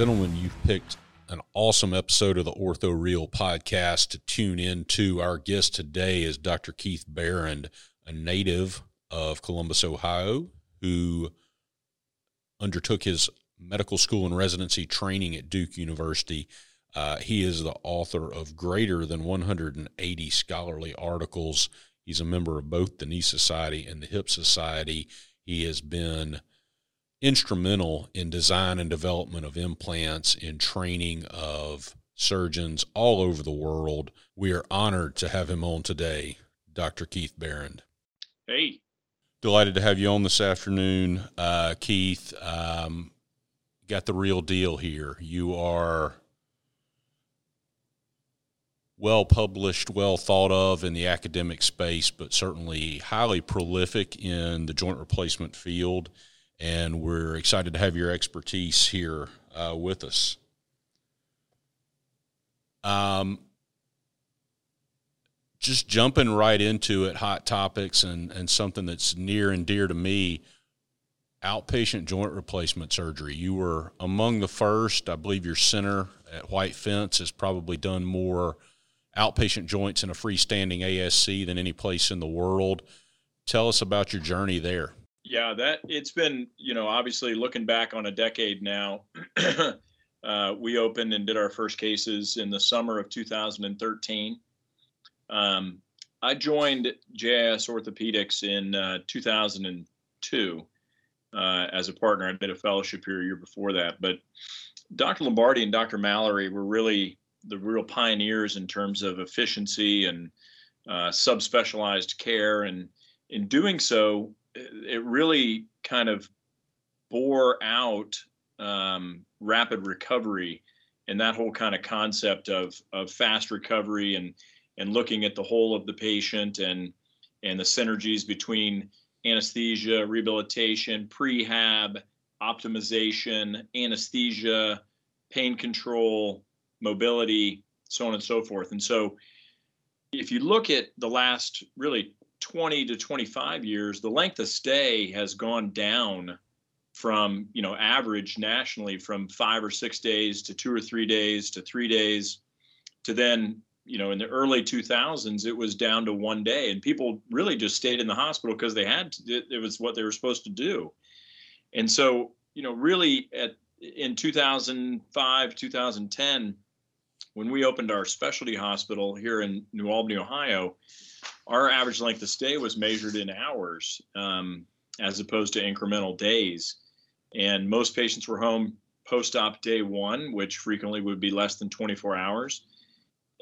gentlemen, you've picked an awesome episode of the Ortho Real podcast to tune in to. Our guest today is Dr. Keith Berend, a native of Columbus, Ohio, who undertook his medical school and residency training at Duke University. Uh, he is the author of greater than 180 scholarly articles. He's a member of both the Knee Society and the Hip Society. He has been instrumental in design and development of implants, in training of surgeons all over the world. We are honored to have him on today, Dr. Keith Berend. Hey. Delighted to have you on this afternoon, uh, Keith. Um, got the real deal here. You are well published, well thought of in the academic space, but certainly highly prolific in the joint replacement field and we're excited to have your expertise here uh, with us. Um, just jumping right into it, hot topics and, and something that's near and dear to me outpatient joint replacement surgery. You were among the first. I believe your center at White Fence has probably done more outpatient joints in a freestanding ASC than any place in the world. Tell us about your journey there. Yeah, that it's been, you know, obviously looking back on a decade now. uh, we opened and did our first cases in the summer of 2013. Um, I joined JIS Orthopedics in uh, 2002 uh, as a partner. I did a fellowship here a year before that. But Dr. Lombardi and Dr. Mallory were really the real pioneers in terms of efficiency and uh, subspecialized care. And in doing so, it really kind of bore out um, rapid recovery and that whole kind of concept of of fast recovery and and looking at the whole of the patient and and the synergies between anesthesia, rehabilitation, prehab, optimization, anesthesia, pain control, mobility, so on and so forth. And so if you look at the last really 20 to 25 years, the length of stay has gone down from, you know, average nationally from five or six days to two or three days to three days to then, you know, in the early 2000s, it was down to one day. And people really just stayed in the hospital because they had to, it, it was what they were supposed to do. And so, you know, really at in 2005, 2010, when we opened our specialty hospital here in New Albany, Ohio, our average length of stay was measured in hours um, as opposed to incremental days. And most patients were home post op day one, which frequently would be less than 24 hours.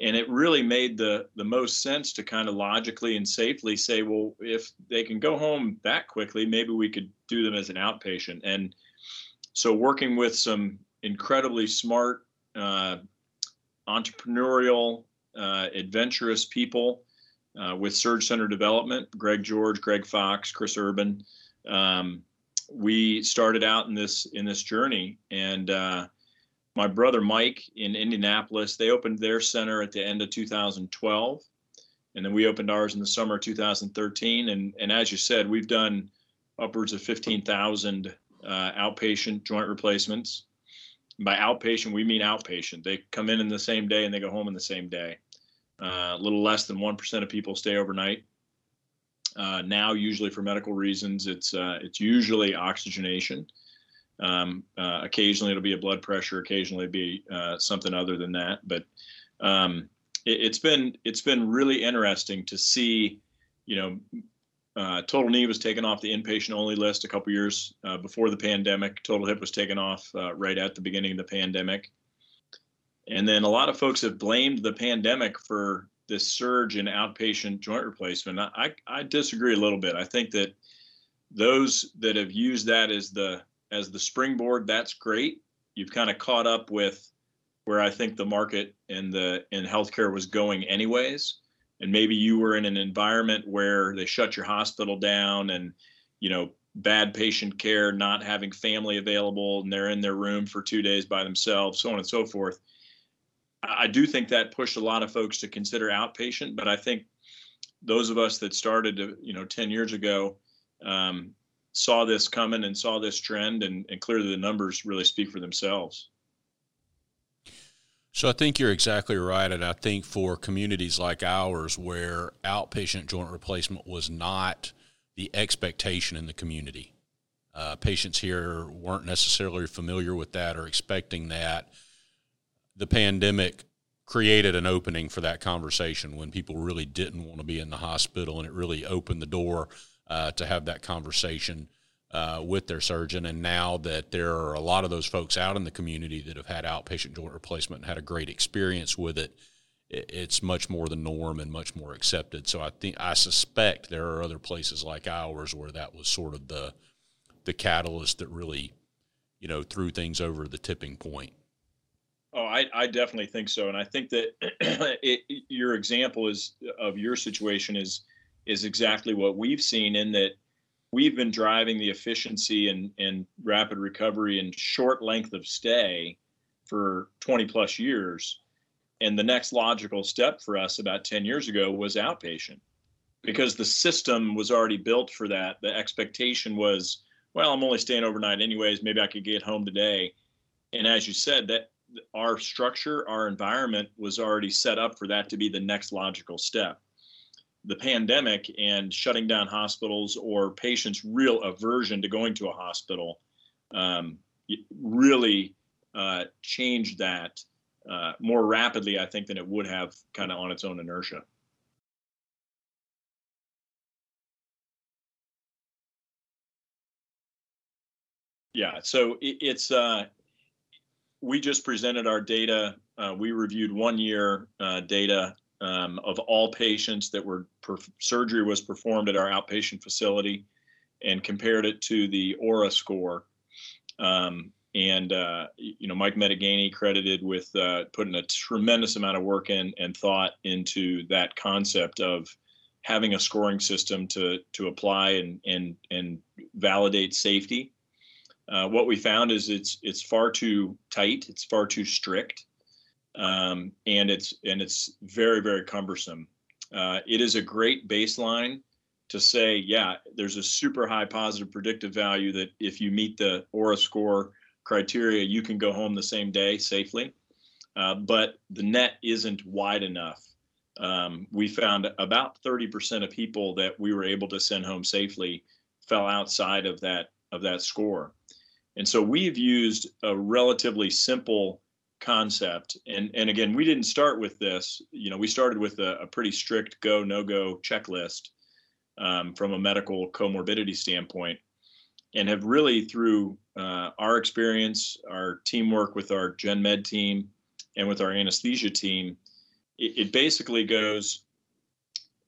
And it really made the, the most sense to kind of logically and safely say, well, if they can go home that quickly, maybe we could do them as an outpatient. And so, working with some incredibly smart, uh, entrepreneurial, uh, adventurous people uh, with SurgCenter Development, Greg George, Greg Fox, Chris Urban. Um, we started out in this in this journey, and uh, my brother Mike in Indianapolis, they opened their center at the end of 2012, and then we opened ours in the summer of 2013. And and as you said, we've done upwards of 15,000 uh, outpatient joint replacements. By outpatient, we mean outpatient. They come in in the same day and they go home in the same day. Uh, a little less than 1% of people stay overnight. Uh, now, usually for medical reasons, it's uh, it's usually oxygenation. Um, uh, occasionally, it'll be a blood pressure. Occasionally, it'll be uh, something other than that. But um, it, has been it's been really interesting to see. You know, uh, total knee was taken off the inpatient only list a couple years before the pandemic. Total hip was taken off right at the beginning of the pandemic. And then a lot of folks have blamed the pandemic for this surge in outpatient joint replacement. I, I disagree a little bit. I think that those that have used that as the as the springboard, that's great. You've kind of caught up with where I think the market and the in healthcare was going anyways. And maybe you were in an environment where they shut your hospital down and you know bad patient care, not having family available, and they're in their room for two days by themselves, so on and so forth I do think that pushed a lot of folks to consider outpatient, but I think those of us that started, you know, 10 years ago, um, saw this coming and saw this trend, and, and clearly the numbers really speak for themselves. So I think you're exactly right. And I think for communities like ours, where outpatient joint replacement was not the expectation in the community, uh, patients here weren't necessarily familiar with that or expecting that. The pandemic created an opening for that conversation when people really didn't want to be in the hospital, and it really opened the door uh, to have that conversation uh, with their surgeon. And now that there are a lot of those folks out in the community that have had outpatient joint replacement and had a great experience with it, it's much more the norm and much more accepted. So I think I suspect there are other places like ours where that was sort of the the catalyst that really, you know, threw things over the tipping point. Oh, I, I definitely think so, and I think that it, your example is of your situation is is exactly what we've seen in that we've been driving the efficiency and, and rapid recovery and short length of stay for 20 plus years. And the next logical step for us about 10 years ago was outpatient because the system was already built for that. The expectation was, well, I'm only staying overnight anyways. Maybe I could get home today. And as you said, that our structure, our environment was already set up for that to be the next logical step the pandemic and shutting down hospitals or patients' real aversion to going to a hospital um, really uh, changed that uh, more rapidly, I think, than it would have kind of on its own inertia. Yeah, so it, it's uh, we just presented our data. Uh, we reviewed one year uh, data um, of all patients that were surgery was performed at our outpatient facility and compared it to the OARA score um, and uh, you know mike Meneghini credited with uh, putting a tremendous amount of work in and thought into that concept of having a scoring system to to apply and and and validate safety uh, what we found is it's it's far too tight it's far too strict um, and it's and it's very very cumbersome. Uh, it is a great baseline to say, yeah, there's a super high positive predictive value that if you meet the OARA score criteria, you can go home the same day safely. Uh, but the net isn't wide enough. Um, we found about 30% of people that we were able to send home safely fell outside of that of that score. And so we've used a relatively simple concept. And and again we didn't start with this you know we started with a, a pretty strict go no go checklist um, from a medical comorbidity standpoint. And have really through uh, our experience our teamwork with our gen med team and with our anesthesia team it, it basically goes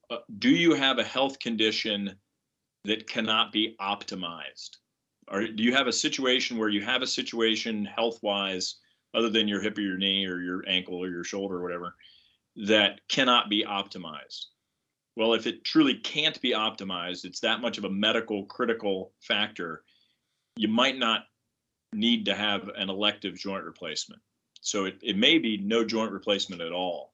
uh, do you have a health condition that cannot be optimized or do you have a situation where you have a situation health wise other than your hip or your knee or your ankle or your shoulder or whatever, that cannot be optimized. Well, if it truly can't be optimized, it's that much of a medical critical factor, you might not need to have an elective joint replacement. So it, it may be no joint replacement at all.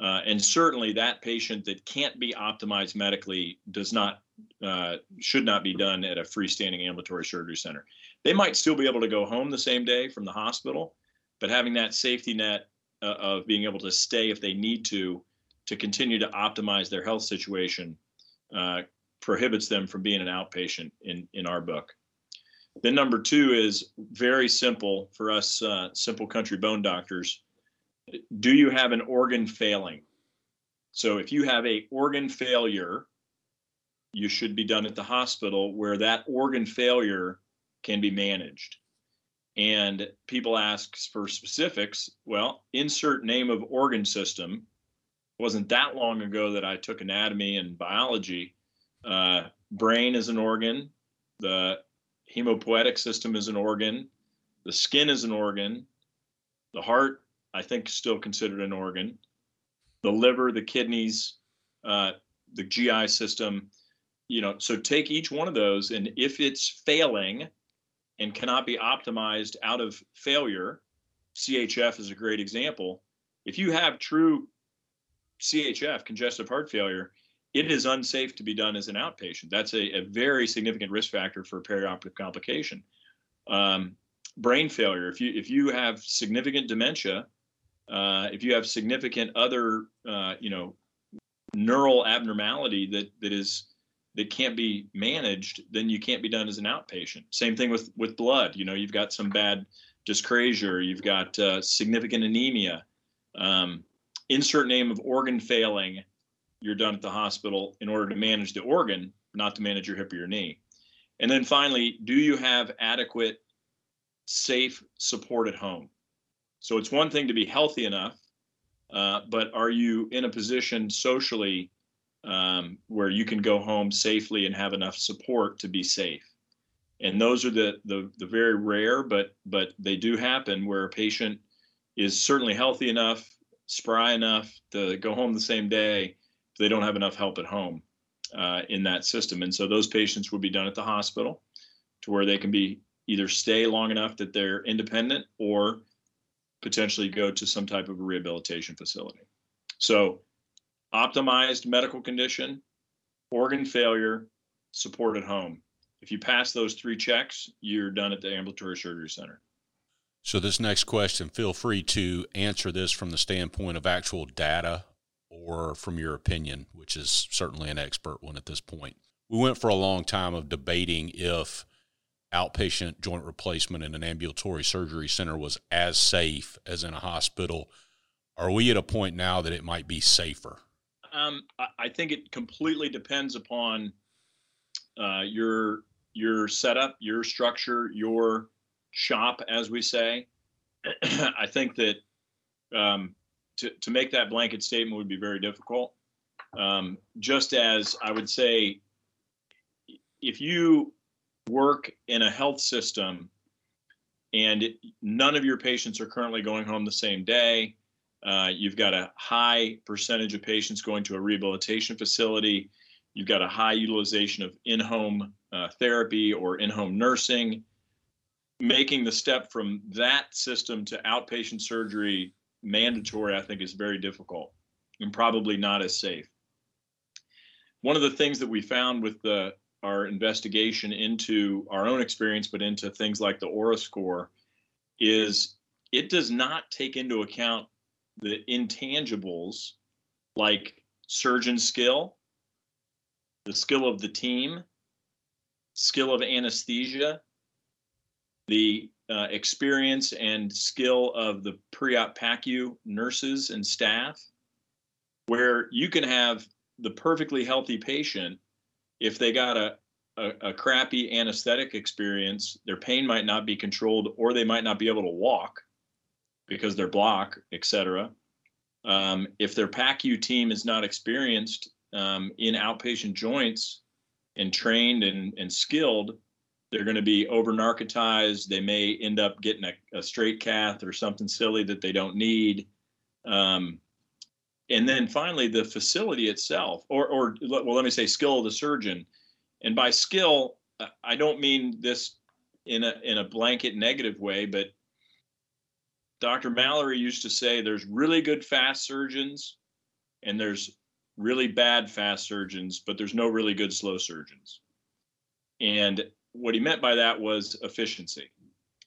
Uh, and certainly that patient that can't be optimized medically does not uh, should not be done at a freestanding ambulatory surgery center. They might still be able to go home the same day from the hospital, but having that safety net uh, of being able to stay if they need to to continue to optimize their health situation uh, prohibits them from being an outpatient in in our book. Then number two is very simple for us uh, simple country bone doctors. Do you have an organ failing? So if you have a organ failure, you should be done at the hospital where that organ failure can be managed and people ask for specifics. Well, insert name of organ system. It wasn't that long ago that I took anatomy and biology. Uh, brain is an organ. The hemopoietic system is an organ. The skin is an organ. The heart, I think, is still considered an organ. The liver, the kidneys, uh, the GI system. You know, so take each one of those, and if it's failing, and cannot be optimized out of failure. CHF is a great example. If you have true CHF, congestive heart failure, it is unsafe to be done as an outpatient. That's a, a very significant risk factor for perioperative complication. Um, brain failure. If you if you have significant dementia, uh, if you have significant other, uh, you know, neural abnormality that that is that can't be managed, then you can't be done as an outpatient. Same thing with with blood. You know, you've got some bad dyscrasia, you've got uh, significant anemia, um, insert name of organ failing. You're done at the hospital in order to manage the organ, not to manage your hip or your knee. And then finally, do you have adequate, safe support at home? So it's one thing to be healthy enough, uh, but are you in a position socially um, where you can go home safely and have enough support to be safe? And those are the, the the very rare, but but they do happen where a patient is certainly healthy enough, spry enough to go home the same day. They don't have enough help at home uh, in that system, and so those patients would be done at the hospital, to where they can be either stay long enough that they're independent or potentially go to some type of a rehabilitation facility. So, optimized medical condition, organ failure, support at home. If you pass those three checks, you're done at the ambulatory surgery center. So, this next question, feel free to answer this from the standpoint of actual data or from your opinion, which is certainly an expert one at this point. We went for a long time of debating if outpatient joint replacement in an ambulatory surgery center was as safe as in a hospital. Are we at a point now that it might be safer? Um, I think it completely depends upon uh, your your setup, your structure, your shop, as we say. I think that um, to to make that blanket statement would be very difficult. Um, just as I would say, if you work in a health system and it, none of your patients are currently going home the same day, uh, you've got a high percentage of patients going to a rehabilitation facility, you've got a high utilization of in home uh, therapy or in home nursing. Making the step from that system to outpatient surgery mandatory, I think, is very difficult and probably not as safe. One of the things that we found with the our investigation into our own experience, but into things like the OARA score, is it does not take into account the intangibles like surgeon skill, the skill of the team, skill of anesthesia, the uh, experience and skill of the pre-op PACU nurses and staff, where you can have the perfectly healthy patient if they got a, a, a crappy anesthetic experience, their pain might not be controlled, or they might not be able to walk because they're block, etc. Um, if their PACU team is not experienced um, in outpatient joints and trained and, and skilled, they're going to be over narcotized. They may end up getting a, a, straight cath or something silly that they don't need. Um, and then finally the facility itself or or well let me say skill of the surgeon and by skill i don't mean this in a in a blanket negative way but dr mallory used to say there's really good fast surgeons and there's really bad fast surgeons but there's no really good slow surgeons. And what he meant by that was efficiency.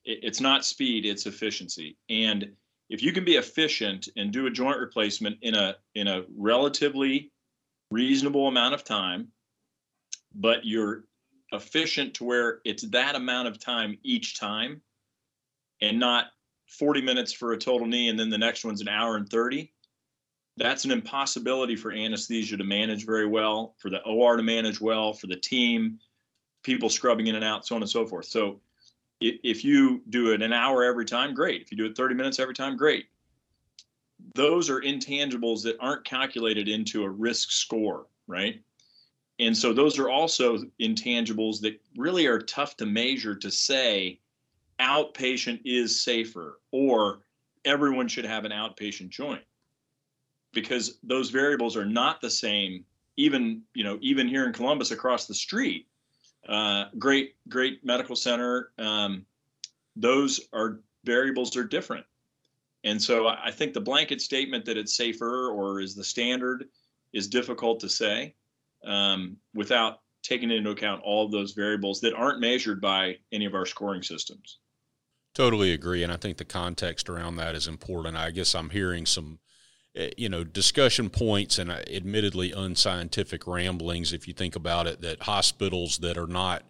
It's not speed it's efficiency. And if you can be efficient and do a joint replacement in a in a relatively reasonable amount of time but you're efficient to where it's that amount of time each time and not 40 minutes for a total knee and then the next one's an hour and 30 that's an impossibility for anesthesia to manage very well for the or to manage well for the team people scrubbing in and out so on and so forth so if you do it an hour every time, great. If you do it 30 minutes every time, great. Those are intangibles that aren't calculated into a risk score, right? And so those are also intangibles that really are tough to measure to say outpatient is safer or everyone should have an outpatient joint because those variables are not the same even you know even here in Columbus across the street uh, great, great medical center. Um, those are variables are different. And so I think the blanket statement that it's safer or is the standard is difficult to say um, without taking into account all of those variables that aren't measured by any of our scoring systems. Totally agree, and I think the context around that is important. I guess I'm hearing some, eh, you know, discussion points and uh, admittedly unscientific ramblings. If you think about it, that hospitals that are not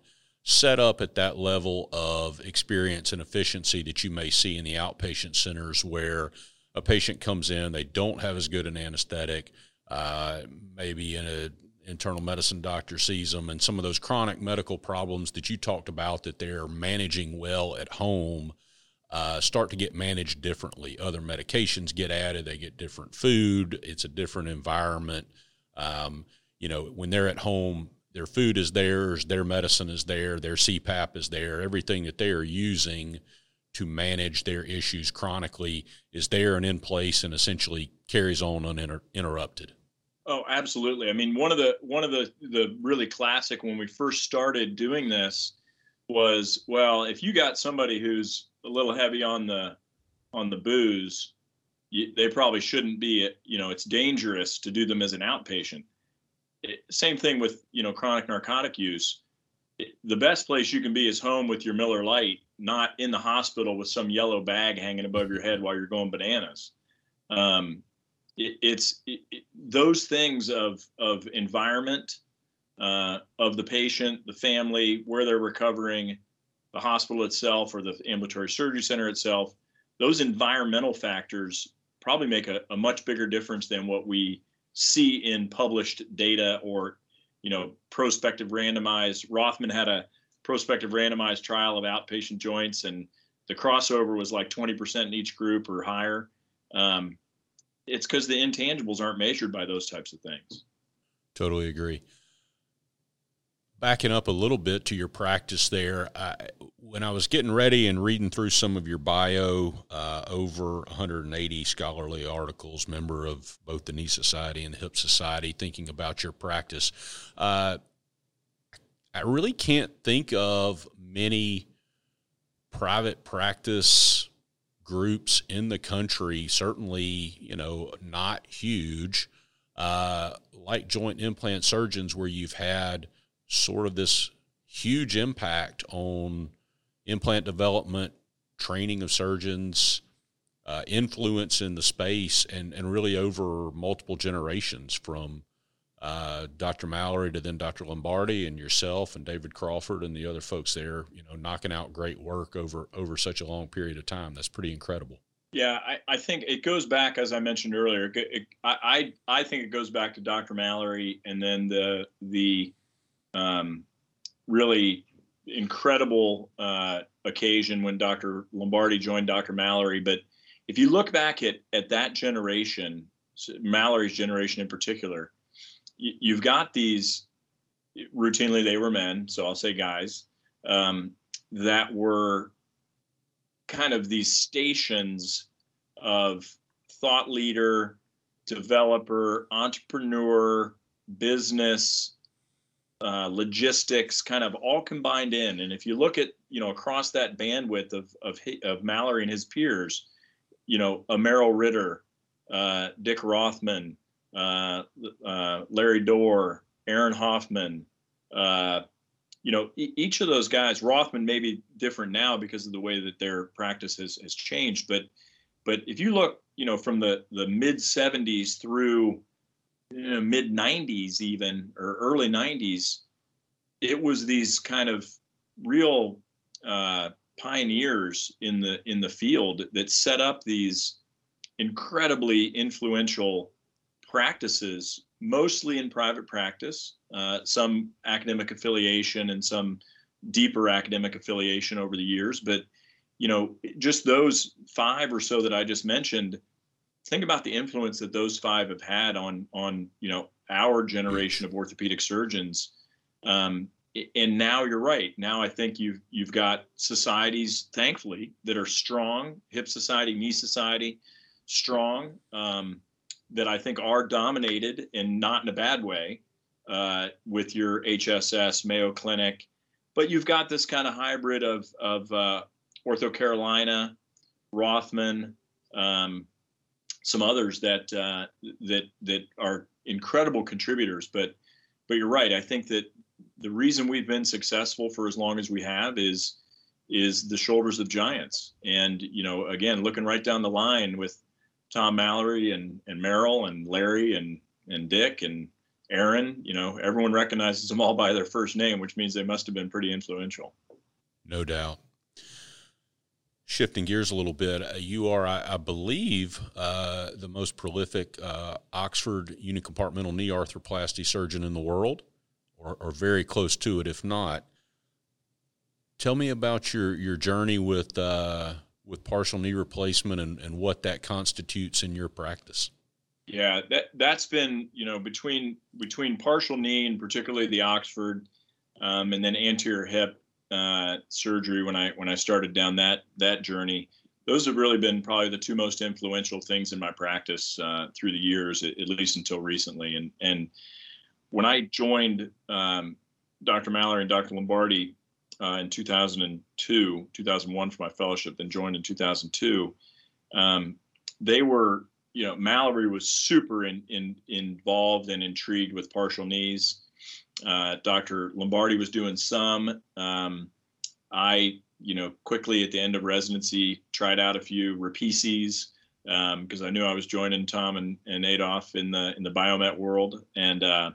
set up at that level of experience and efficiency that you may see in the outpatient centers, where a patient comes in, they don't have as good an anesthetic, uh, maybe in a internal medicine doctor sees them and some of those chronic medical problems that you talked about that they're managing well at home uh, start to get managed differently. Other medications get added, they get different food, it's a different environment. Um, you know, when they're at home, their food is theirs, their medicine is there, their CPAP is there, everything that they are using to manage their issues chronically is there and in place and essentially carries on uninterrupted. Oh, absolutely. I mean, one of the one of the the really classic when we first started doing this was, well, if you got somebody who's a little heavy on the on the booze, you, they probably shouldn't be. You know, it's dangerous to do them as an outpatient. It, same thing with you know chronic narcotic use. It, the best place you can be is home with your Miller Lite, not in the hospital with some yellow bag hanging above your head while you're going bananas. Um, it, it's it, it, those things of of environment uh, of the patient, the family, where they're recovering, the hospital itself or the ambulatory surgery center itself. Those environmental factors probably make a, a much bigger difference than what we see in published data or you know prospective randomized. Rothman had a prospective randomized trial of outpatient joints and the crossover was like 20% in each group or higher. Um, it's because the intangibles aren't measured by those types of things. Totally agree. Backing up a little bit to your practice there, I, when I was getting ready and reading through some of your bio, uh, over 180 scholarly articles, member of both the Knee Society and the Hip Society, thinking about your practice, uh, I really can't think of many private practice groups in the country, certainly, you know, not huge, uh, like joint implant surgeons, where you've had sort of this huge impact on implant development, training of surgeons, uh, influence in the space, and, and really over multiple generations from uh, Dr. Mallory to then Dr. Lombardi and yourself and David Crawford and the other folks there, you know, knocking out great work over over such a long period of time. That's pretty incredible. Yeah, I, I think it goes back, as I mentioned earlier. It, it, I, I think it goes back to Dr. Mallory and then the the um, really incredible uh, occasion when Dr. Lombardi joined Dr. Mallory. But if you look back at at that generation, Mallory's generation in particular, you've got these routinely they were men, so I'll say guys um, that were kind of these stations of thought leader, developer, entrepreneur, business, uh, logistics, kind of all combined in. And if you look at you know across that bandwidth of of, of Mallory and his peers, you know, a Merrill Ritter, uh, Dick Rothman, uh, uh, Larry Dorr, Aaron Hofmann. Uh, you know, e- each of those guys, Rothman may be different now because of the way that their practice has, has changed. But but if you look, you know, from the the mid '70s through you know, mid '90s, even or early '90s, it was these kind of real uh, pioneers in the in the field that set up these incredibly influential practices, mostly in private practice, uh, some academic affiliation and some deeper academic affiliation over the years. But, you know, just those five or so that I just mentioned, think about the influence that those five have had on, on you know, our generation of orthopedic surgeons. Um, and now you're right. Now I think you've you've got societies, thankfully, that are strong. Hip Society, Knee Society, strong. Um, that I think are dominated and not in a bad way uh, with your HSS, Mayo Clinic. But you've got this kind of hybrid of, of uh, Ortho Carolina, Rothman, um, some others that uh, that that are incredible contributors. But but you're right. I think that the reason we've been successful for as long as we have is is the shoulders of giants. And you know, again, looking right down the line with Tom Mallory and and Merrill and Larry and and Dick and Aaron, you know, everyone recognizes them all by their first name, which means they must have been pretty influential. No doubt. Shifting gears a little bit, uh, you are, I, I believe, uh, the most prolific uh, Oxford unicompartmental knee arthroplasty surgeon in the world, or, or very close to it, if not. Tell me about your, your journey with uh, with partial knee replacement and, and what that constitutes in your practice. Yeah, that that's been you know between between partial knee and particularly the Oxford, um, and then anterior hip uh, surgery when I when I started down that that journey. Those have really been probably the two most influential things in my practice uh, through the years, at, at, least until recently. And and when I joined um, Dr. Mallory and Dr. Lombardi uh, in 2002, 2001 for my fellowship, then joined in 2002. Um, they were you know, Mallory was super in, in, involved and intrigued with partial knees. Uh, Dr. Lombardi was doing some. Um, I, you know, quickly at the end of residency tried out a few Repiccis because um, I knew I was joining Tom and, and Adolph in the in the biomet world, and uh,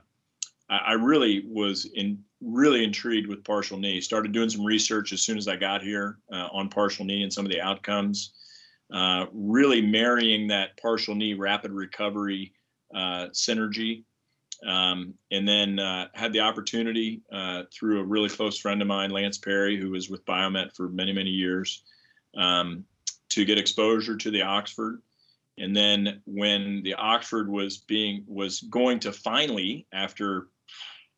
I, really was in really intrigued with partial knee. Started doing some research as soon as I got here uh, on partial knee and some of the outcomes uh, really marrying that partial knee rapid recovery uh, synergy. Um, and then uh, had the opportunity uh, through a really close friend of mine, Lance Perry, who was with Biomet for many, many years, um, to get exposure to the Oxford. And then when the Oxford was being was going to finally, after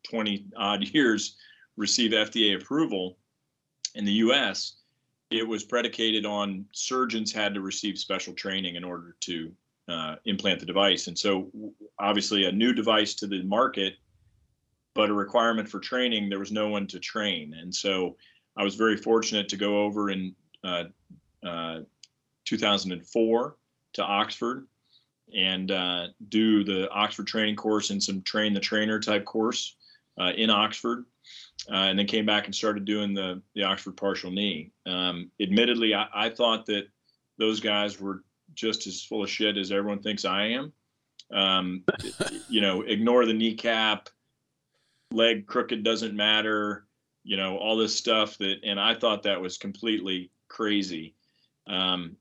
20 odd years, receive FDA approval in the U.S., it was predicated on surgeons had to receive special training in order to uh, implant the device. And so, obviously, a new device to the market, but a requirement for training, there was no one to train. And so, I was very fortunate to go over in uh, uh, 2004 to Oxford and uh, do the Oxford training course and some train the trainer type course uh, in Oxford uh, and then came back and started doing the the Oxford partial knee. Um, admittedly, I, I, thought that those guys were just as full of shit as everyone thinks I am. Um, you know, ignore the kneecap, leg crooked doesn't matter. You know, all this stuff that, and I thought that was completely crazy. Um,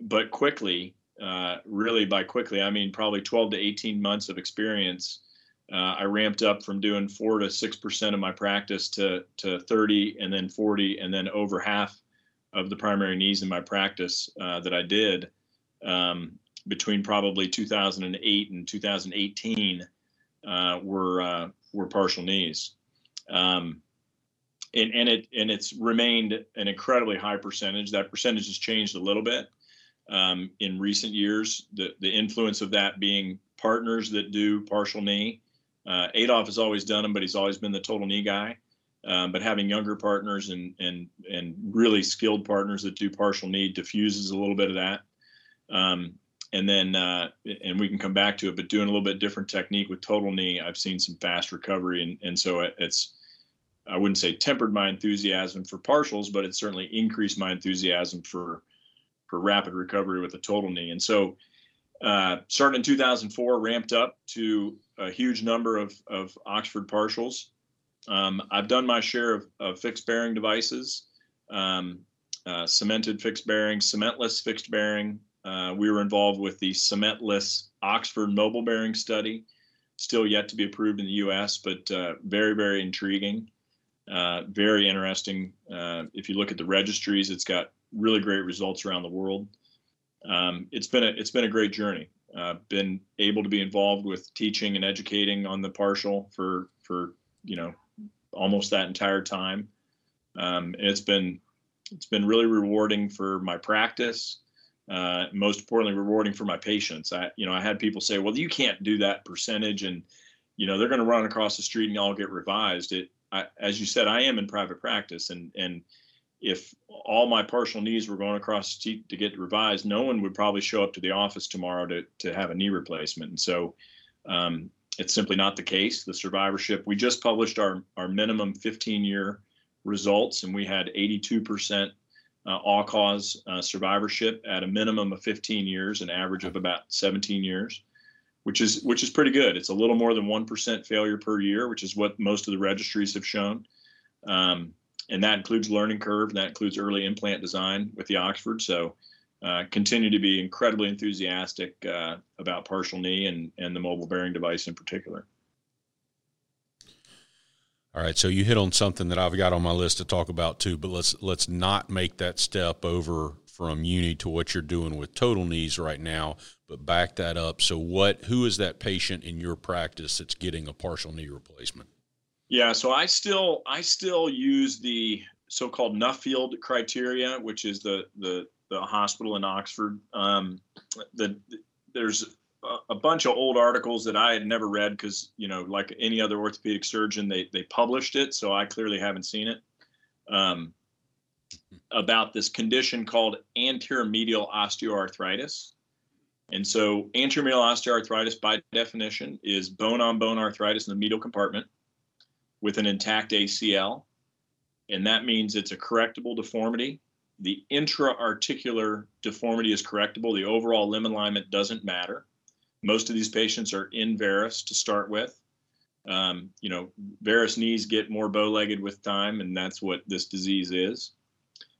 but quickly, uh, really by quickly, I mean probably 12 to 18 months of experience uh, I ramped up from doing four to six percent of my practice to to 30, and then 40, and then over half of the primary knees in my practice uh, that I did um, between probably 2008 and 2018 uh, were uh, were partial knees, um, and and it and it's remained an incredibly high percentage. That percentage has changed a little bit um, in recent years. The the influence of that being partners that do partial knee uh, Adolph has always done them, but he's always been the total knee guy. Um, but having younger partners and and and really skilled partners that do partial knee diffuses a little bit of that. Um, and then uh, and we can come back to it, but doing a little bit different technique with total knee, I've seen some fast recovery, and and so it's I wouldn't say tempered my enthusiasm for partials, but it certainly increased my enthusiasm for for rapid recovery with a total knee. And so uh, starting in 2004, ramped up to a huge number of, of Oxford partials. Um, I've done my share of, of fixed bearing devices, um, uh, cemented fixed bearing, cementless fixed bearing. Uh, we were involved with the cementless Oxford mobile bearing study, still yet to be approved in the U.S., but uh, very, very intriguing, uh, very interesting. Uh, if you look at the registries, it's got really great results around the world um, it's been a it's been a great journey. Uh, been able to be involved with teaching and educating on the partial for for you know almost that entire time. Um, and it's been it's been really rewarding for my practice. Uh, most importantly, rewarding for my patients. I you know I had people say, well, you can't do that percentage, and you know they're going to run across the street and all get revised. It I, as you said, I am in private practice, and and if all my partial knees were going across to, to get revised, no one would probably show up to the office tomorrow to, to have a knee replacement. And so um, it's simply not the case. The survivorship, we just published our, our minimum 15 year results, and we had 82% uh, all cause uh, survivorship at a minimum of 15 years, an average of about 17 years, which is which is pretty good. It's a little more than one percent failure per year, which is what most of the registries have shown, um, and that includes learning curve, and that includes early implant design with the Oxford. So. Uh, continue to be incredibly enthusiastic uh, about partial knee and, and the mobile bearing device in particular. All right, so you hit on something that I've got on my list to talk about too, but let's let's not make that step over from uni to what you're doing with total knees right now, but back that up. So what who is that patient in your practice that's getting a partial knee replacement? Yeah, so I still I still use the so-called Nuffield criteria, which is the the the hospital in Oxford. Um, the, there's a bunch of old articles that I had never read because you know, like any other orthopedic surgeon, they they published it, so I clearly haven't seen it. Um, about this condition called anterior medial osteoarthritis. And so, anterior medial osteoarthritis, by definition, is bone on bone arthritis in the medial compartment with an intact ACL. And that means it's a correctable deformity. The intra-articular deformity is correctable. The overall limb alignment doesn't matter. Most of these patients are in varus to start with. Um, you know, varus knees get more bow-legged with time, and that's what this disease is.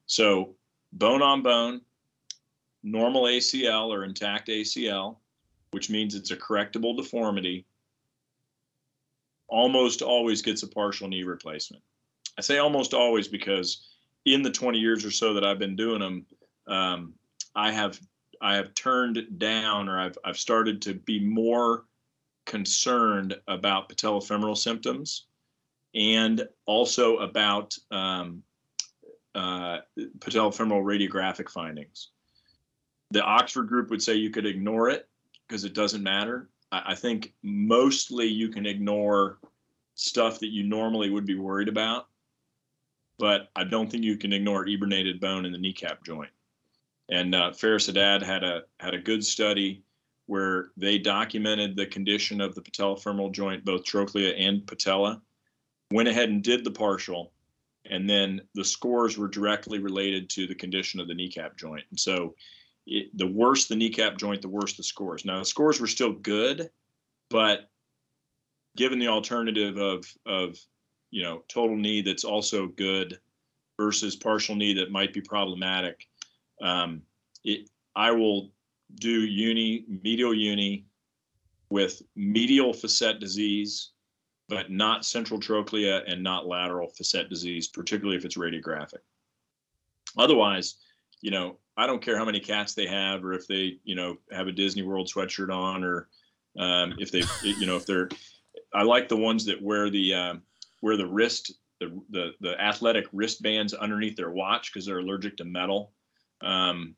So, bone on bone, normal ACL or intact ACL, which means it's a correctable deformity, almost always gets a partial knee replacement. I say almost always because in the 20 years or so that I've been doing them, um, I have I have turned down or I've I've started to be more concerned about patellofemoral symptoms and also about um, uh, patellofemoral radiographic findings. The Oxford group would say you could ignore it because it doesn't matter. I, think mostly you can ignore stuff that you normally would be worried about, but I don't think you can ignore eburnated bone in the kneecap joint. And uh, Fares Haddad had a had a good study where they documented the condition of the patellofemoral joint, both trochlea and patella. Went ahead and did the partial, and then the scores were directly related to the condition of the kneecap joint. And so, it, the worse the kneecap joint, the worse the scores. Now the scores were still good, but given the alternative of of you know total knee that's also good versus partial knee that might be problematic um, it, I will do uni, medial uni with medial facet disease, but not central trochlea and not lateral facet disease, particularly if it's radiographic. Otherwise, you know, I don't care how many cats they have or if they, you know, have a Disney World sweatshirt on or um, if they, you know, if they're, I like the ones that wear the, um, wear the wrist, the, the, the athletic wristbands underneath their watch because they're allergic to metal um,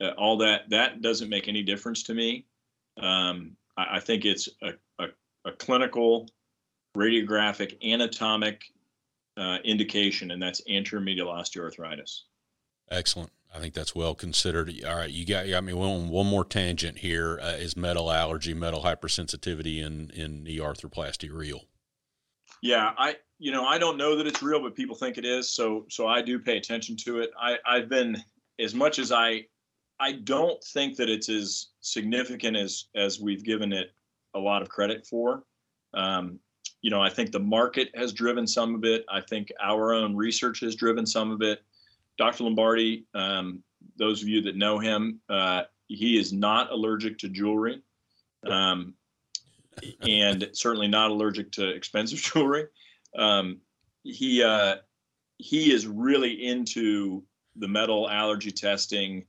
uh, all that that doesn't make any difference to me. Um, I, I, think it's a, a, a, clinical, radiographic, anatomic uh, indication, and that's anterior medial osteoarthritis. Excellent. I think that's well considered. All right, you got, you got me on one more tangent here. Uh, is metal allergy, metal hypersensitivity in in knee arthroplasty real? Yeah, I you know I don't know that it's real, but people think it is. So so I do pay attention to it. I I've been as much as I I don't think that it's as significant as as we've given it a lot of credit for. Um, you know, I think the market has driven some of it. I think our own research has driven some of it. Dr. Lombardi, um, those of you that know him, uh, he is not allergic to jewelry, um, and certainly not allergic to expensive jewelry. Um, he uh, he is really into the metal allergy testing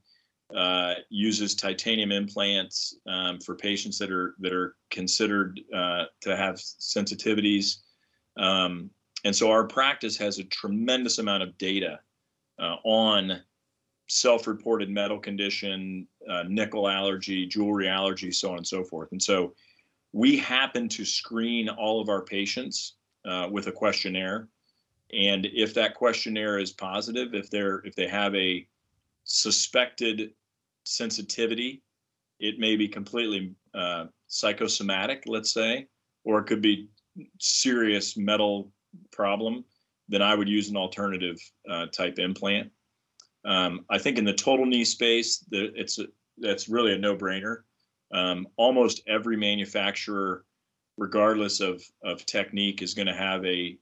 uh, uses titanium implants um, for patients that are that are considered uh, to have sensitivities. Um, and so our practice has a tremendous amount of data uh, on self-reported metal condition, uh, nickel allergy, jewelry allergy, so on and so forth. And so we happen to screen all of our patients uh, with a questionnaire and if that questionnaire is positive, if they're if they have a suspected sensitivity, it may be completely uh, psychosomatic, let's say, or it could be serious metal problem. Then I would use an alternative uh, type implant. Um, I think in the total knee space, the, it's a, that's really a no-brainer. Um, almost every manufacturer, regardless of of technique, is going to have a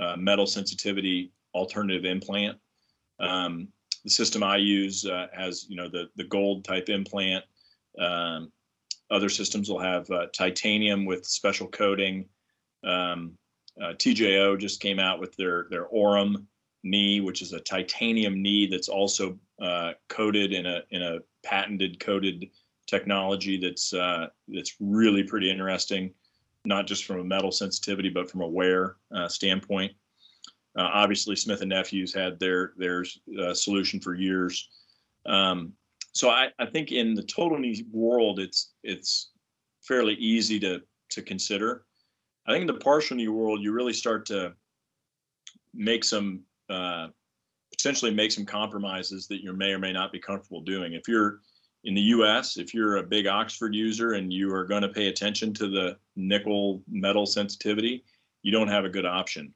uh, metal sensitivity alternative implant. Um, the system I use uh, has you know the the gold type implant. Um, other systems will have uh, titanium with special coating. Um, uh, TJO just came out with their their Aurum knee, which is a titanium knee that's also uh, coated in a in a patented coated technology that's uh, that's really pretty interesting, not just from a metal sensitivity, but from a wear uh, standpoint. Uh, obviously, Smith and Nephews had their their uh, solution for years. Um, so I, I think in the total knee world, it's it's fairly easy to to consider. I think in the partial new world, you really start to make some uh, potentially make some compromises that you may or may not be comfortable doing. If you're in the US, if you're a big Oxford user and you are going to pay attention to the nickel metal sensitivity, you don't have a good option.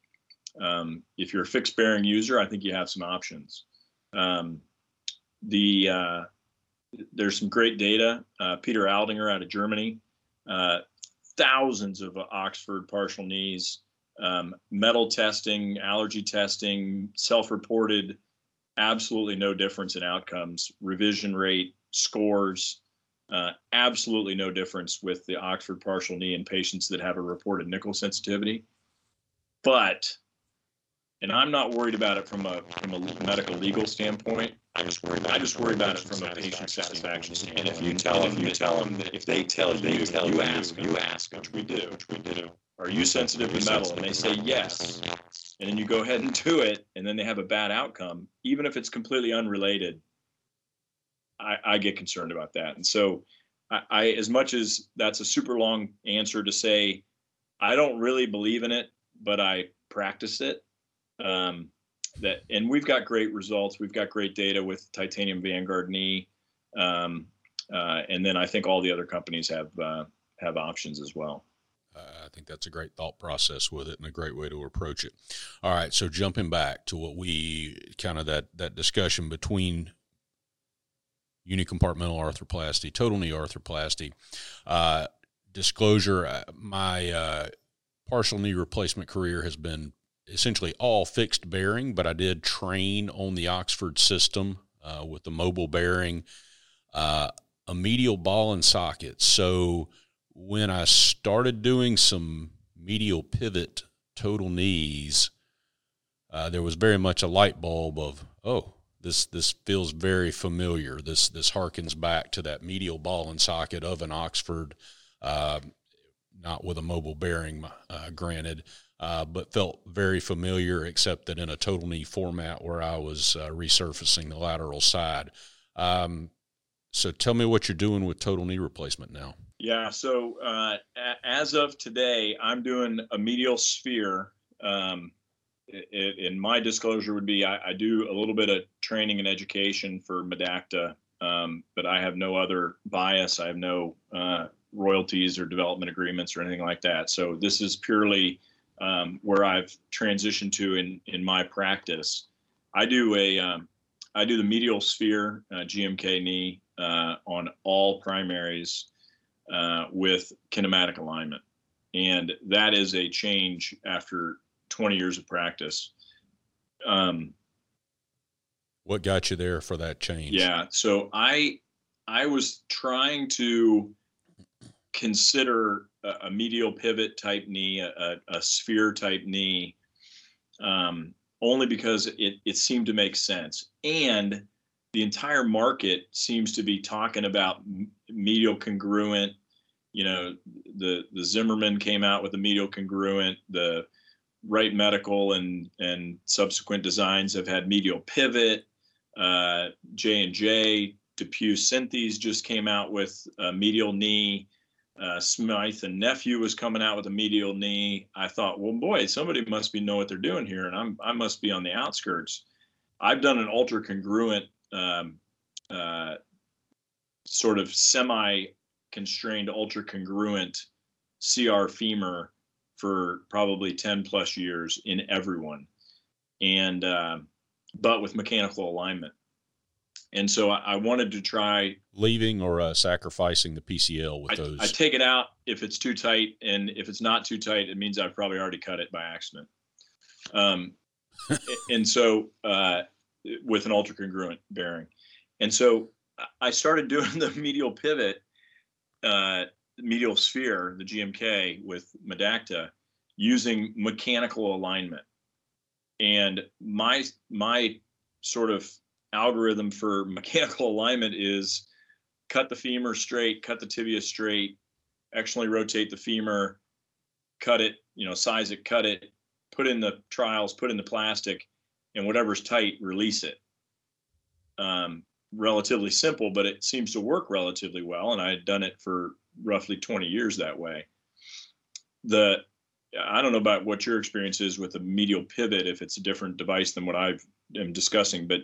Um, if you're a fixed bearing user, I think you have some options. Um, the uh, there's some great data. Uh, Peter Aldinger out of Germany, uh, thousands of Oxford partial knees, um, metal testing, allergy testing, self-reported, absolutely no difference in outcomes. Revision rate, scores, uh, absolutely no difference with the Oxford partial knee in patients that have a reported nickel sensitivity. But and I'm not worried about it from a from a medical legal standpoint. I just worry. About I just worry about it from a patient satisfaction standpoint. And if you tell them, you tell them that if they tell you, they tell you, ask, you ask, which we do, which we do. Are you sensitive to metal? And they say yes, and then you go ahead and do it, and then they have a bad outcome, even if it's completely unrelated. I, I get concerned about that, and so I, I, as much as that's a super long answer to say, I don't really believe in it, but I practice it um, that and we've got great results. We've got great data with Titanium Vanguard knee, um, uh, and then I think all the other companies have uh, have options as well. I think that's a great thought process with it and a great way to approach it. All right, so jumping back to what we kind of that that discussion between unicompartmental arthroplasty, total knee arthroplasty. Uh, disclosure: uh, my uh, partial knee replacement career has been essentially all fixed bearing, but I did train on the Oxford system uh, with the mobile bearing, uh, a medial ball and socket. So when I started doing some medial pivot total knees, uh, there was very much a light bulb of, oh, this this feels very familiar. This this harkens back to that medial ball and socket of an Oxford, uh, not with a mobile bearing, uh, granted, uh, but felt very familiar, except that in a total knee format where I was uh, resurfacing the lateral side. Um, so tell me what you're doing with total knee replacement now. Yeah, so uh, a- as of today, I'm doing a medial sphere. Um, it, in my disclosure would be I, I, do a little bit of training and education for Medacta, um, but I have no other bias. I have no uh, royalties or development agreements or anything like that. So this is purely um, where I've transitioned to in in my practice. I do a um, I do the medial sphere uh, GMK knee uh, on all primaries uh, with kinematic alignment, and that is a change after 20 years of practice. Um, what got you there for that change? Yeah, so I I was trying to consider a, a medial pivot type knee, a, a sphere type knee, um, only because it, it seemed to make sense. And the entire market seems to be talking about medial congruent. You know, the the Zimmerman came out with a medial congruent. The Wright Medical and and subsequent designs have had medial pivot. Uh, J and J, DePuy Synthes just came out with a medial knee uh, Smith and nephew was coming out with a medial knee. I thought, well, boy, somebody must be know what they're doing here, and I'm I must be on the outskirts. I've done an ultra congruent um, uh, sort of semi constrained ultra congruent CR femur for probably 10 plus years in everyone. and uh, but with mechanical alignment. And so I, I wanted to try leaving or uh, sacrificing the PCL with I, those. I take it out if it's too tight, and if it's not too tight, it means I've probably already cut it by accident. Um, and so uh, with an ultra congruent bearing, and so I started doing the medial pivot, uh, medial sphere, the GMK with Medacta, using mechanical alignment. And my my sort of algorithm for mechanical alignment is cut the femur straight, cut the tibia straight, externally rotate the femur, cut it, you know, size it, cut it, put in the trials, put in the plastic, and whatever's tight, release it. Um, relatively simple, but it seems to work relatively well. And I had done it for roughly 20 years that way. The I don't know about what your experience is with a medial pivot, if it's a different device than what I am discussing, but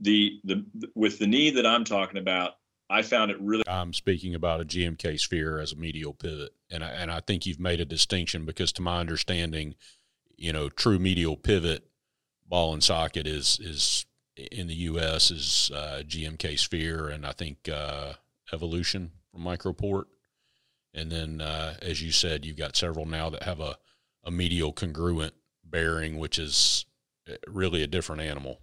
the the with the knee that I'm talking about, I found it really. I'm speaking about a GMK sphere as a medial pivot, and I, and I think you've made a distinction because, to my understanding, you know, true medial pivot ball and socket is is in the U.S. is uh, GMK sphere, and I think uh, Evolution from Microport, and then uh, as you said, you've got several now that have a a medial congruent bearing, which is uh, really a different animal.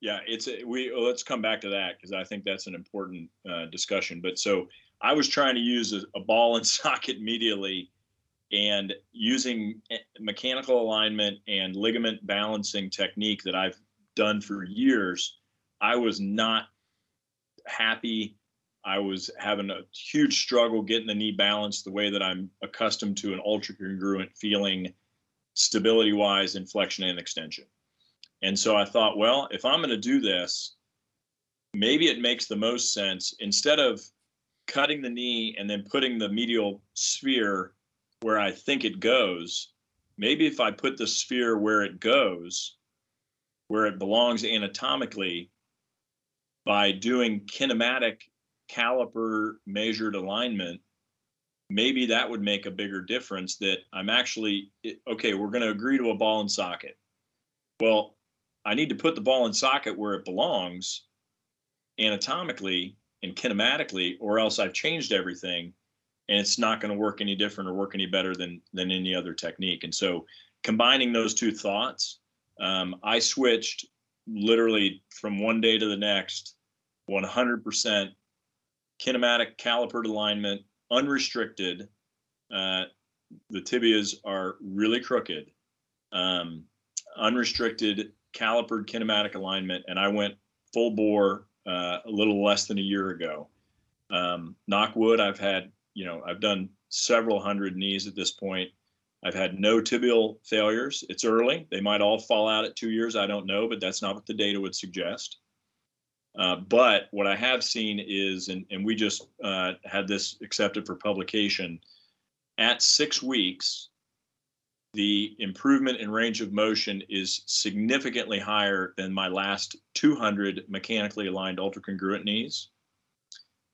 Yeah, it's a, we. Let's come back to that because I think that's an important uh, discussion. But so I was trying to use a, a ball and socket medially, and using eh, mechanical alignment and ligament balancing technique that I've done for years. I was not happy. I was having a huge struggle getting the knee balanced the way that I'm accustomed to an ultra congruent feeling, stability wise, in flexion and extension. And so I thought, well, if I'm going to do this, maybe it makes the most sense instead of cutting the knee and then putting the medial sphere where I think it goes, maybe if I put the sphere where it goes, where it belongs anatomically, by doing kinematic caliper measured alignment, maybe that would make a bigger difference that I'm actually, okay, we're going to agree to a ball and socket. Well, I need to put the ball in socket where it belongs anatomically and kinematically, or else I've changed everything and it's not going to work any different or work any better than than any other technique. And so combining those two thoughts, um, I switched literally from one day to the next, 100% kinematic calipered alignment, unrestricted. Uh, the tibias are really crooked. Um, unrestricted calipered kinematic alignment, and I went full bore uh, a little less than a year ago. Um, knock wood, I've had, you know, I've done several hundred knees at this point. I've had no tibial failures. It's early. They might all fall out at two years. I don't know, but that's not what the data would suggest. Uh, but what I have seen is, and, and we just uh, had this accepted for publication, at six weeks, the improvement in range of motion is significantly higher than my last 200 mechanically aligned ultracongruent knees.